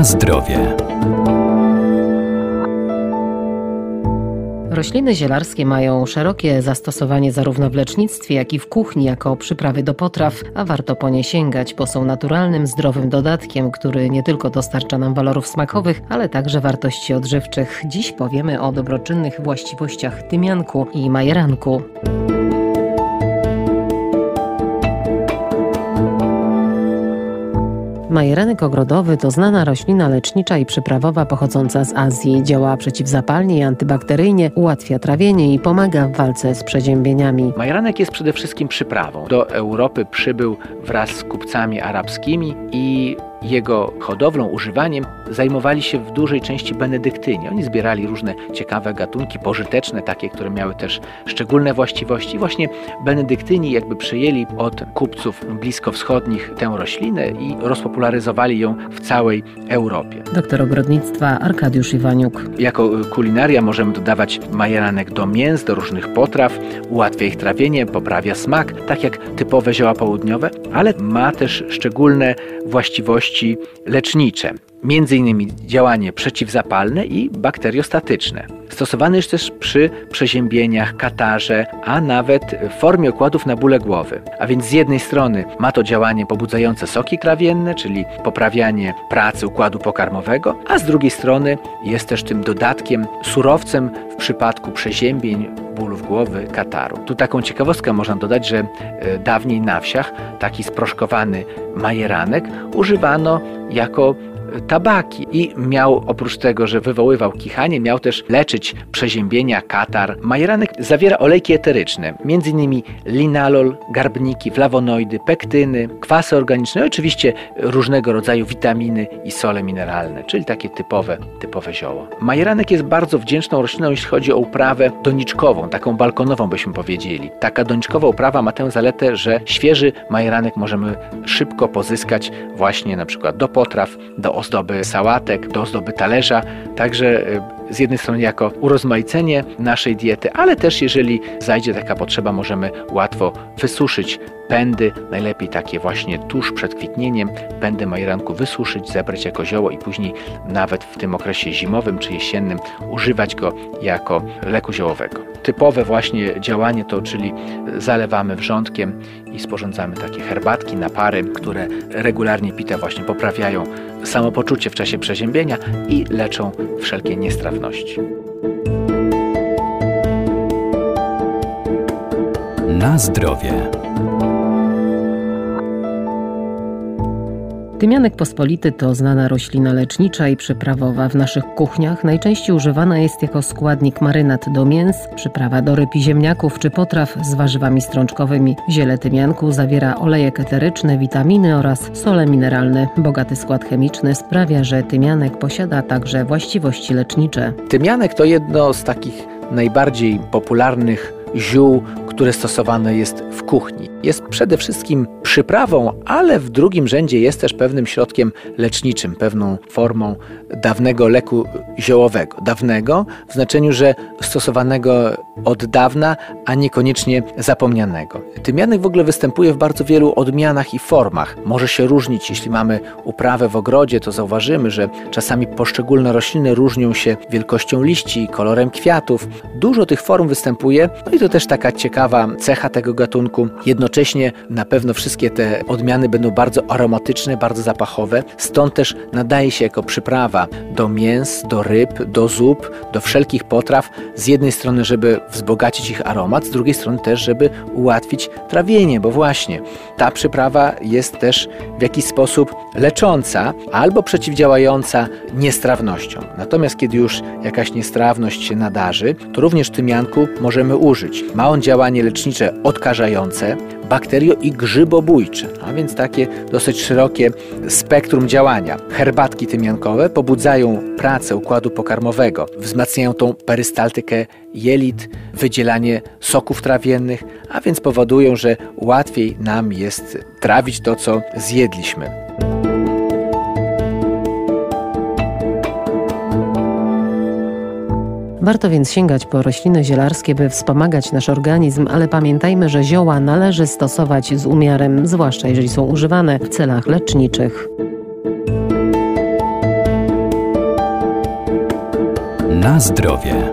Na zdrowie. Rośliny zielarskie mają szerokie zastosowanie zarówno w lecznictwie, jak i w kuchni jako przyprawy do potraw, a warto po nie sięgać, bo są naturalnym, zdrowym dodatkiem, który nie tylko dostarcza nam walorów smakowych, ale także wartości odżywczych. Dziś powiemy o dobroczynnych właściwościach tymianku i majeranku. Majeranek ogrodowy to znana roślina lecznicza i przyprawowa pochodząca z Azji. Działa przeciwzapalnie i antybakteryjnie, ułatwia trawienie i pomaga w walce z przeziębieniami. Majeranek jest przede wszystkim przyprawą. Do Europy przybył wraz z kupcami arabskimi i jego hodowlą, używaniem zajmowali się w dużej części benedyktyni. Oni zbierali różne ciekawe gatunki, pożyteczne, takie, które miały też szczególne właściwości. Właśnie benedyktyni jakby przejęli od kupców bliskowschodnich tę roślinę i rozpopularyzowali ją w całej Europie. Doktor ogrodnictwa Arkadiusz Iwaniuk. Jako kulinaria możemy dodawać majeranek do mięs, do różnych potraw, ułatwia ich trawienie, poprawia smak, tak jak typowe zioła południowe, ale ma też szczególne właściwości właściwości lecznicze, m.in. działanie przeciwzapalne i bakteriostatyczne. Stosowany jest też przy przeziębieniach, katarze, a nawet w formie okładów na bóle głowy. A więc z jednej strony ma to działanie pobudzające soki trawienne, czyli poprawianie pracy układu pokarmowego, a z drugiej strony jest też tym dodatkiem, surowcem w przypadku przeziębień, bólów głowy, kataru. Tu taką ciekawostkę można dodać, że e, dawniej na wsiach taki sproszkowany majeranek używano jako tabaki i miał oprócz tego, że wywoływał kichanie, miał też leczyć przeziębienia, katar. Majeranek zawiera olejki eteryczne, m.in. linalol, garbniki, flawonoidy, pektyny, kwasy organiczne, oczywiście różnego rodzaju witaminy i sole mineralne, czyli takie typowe, typowe zioło. Majeranek jest bardzo wdzięczną rośliną, jeśli chodzi o uprawę doniczkową, taką balkonową byśmy powiedzieli. Taka doniczkowa uprawa ma tę zaletę, że świeży majeranek możemy szybko pozyskać właśnie na przykład do potraw, do ozdoby sałatek, do ozdoby talerza. Także y, z jednej strony jako urozmaicenie naszej diety, ale też jeżeli zajdzie taka potrzeba, możemy łatwo wysuszyć pędy, najlepiej takie właśnie tuż przed kwitnieniem, pędy majeranku wysuszyć, zebrać jako zioło i później nawet w tym okresie zimowym czy jesiennym używać go jako leku ziołowego. Typowe właśnie działanie to, czyli zalewamy wrzątkiem i sporządzamy takie herbatki, napary, które regularnie pite właśnie poprawiają samopoczucie w czasie przeziębienia i leczą wszelkie niestrawności. Na zdrowie. Tymianek pospolity to znana roślina lecznicza i przyprawowa. W naszych kuchniach najczęściej używana jest jako składnik marynat do mięs, przyprawa do ryb i ziemniaków czy potraw z warzywami strączkowymi. Ziele tymianku zawiera olejek eteryczny, witaminy oraz sole mineralne. Bogaty skład chemiczny sprawia, że tymianek posiada także właściwości lecznicze. Tymianek to jedno z takich najbardziej popularnych ziół, które stosowane jest w kuchni. Jest przede wszystkim przyprawą, ale w drugim rzędzie jest też pewnym środkiem leczniczym, pewną formą dawnego leku ziołowego. Dawnego w znaczeniu, że stosowanego od dawna, a niekoniecznie zapomnianego. Tymianek w ogóle występuje w bardzo wielu odmianach i formach. Może się różnić, jeśli mamy uprawę w ogrodzie, to zauważymy, że czasami poszczególne rośliny różnią się wielkością liści, kolorem kwiatów. Dużo tych form występuje, no i to też taka ciekawa cecha tego gatunku. Jednocześnie na pewno wszystkie te odmiany będą bardzo aromatyczne, bardzo zapachowe, stąd też nadaje się jako przyprawa do mięs, do ryb, do zup, do wszelkich potraw. Z jednej strony, żeby wzbogacić ich aromat, z drugiej strony też, żeby ułatwić trawienie, bo właśnie ta przyprawa jest też w jakiś sposób lecząca albo przeciwdziałająca niestrawnościom. Natomiast kiedy już jakaś niestrawność się nadarzy, to również tymianku możemy użyć. Ma on działanie lecznicze odkażające, bakterio i grzybobójcze, a więc takie dosyć szerokie spektrum działania. Herbatki tymiankowe pobudzają pracę układu pokarmowego, wzmacniają tą perystaltykę jelit, wydzielanie soków trawiennych, a więc powodują, że łatwiej nam jest trawić to, co zjedliśmy. Warto więc sięgać po rośliny zielarskie, by wspomagać nasz organizm, ale pamiętajmy, że zioła należy stosować z umiarem, zwłaszcza jeżeli są używane w celach leczniczych. Na zdrowie.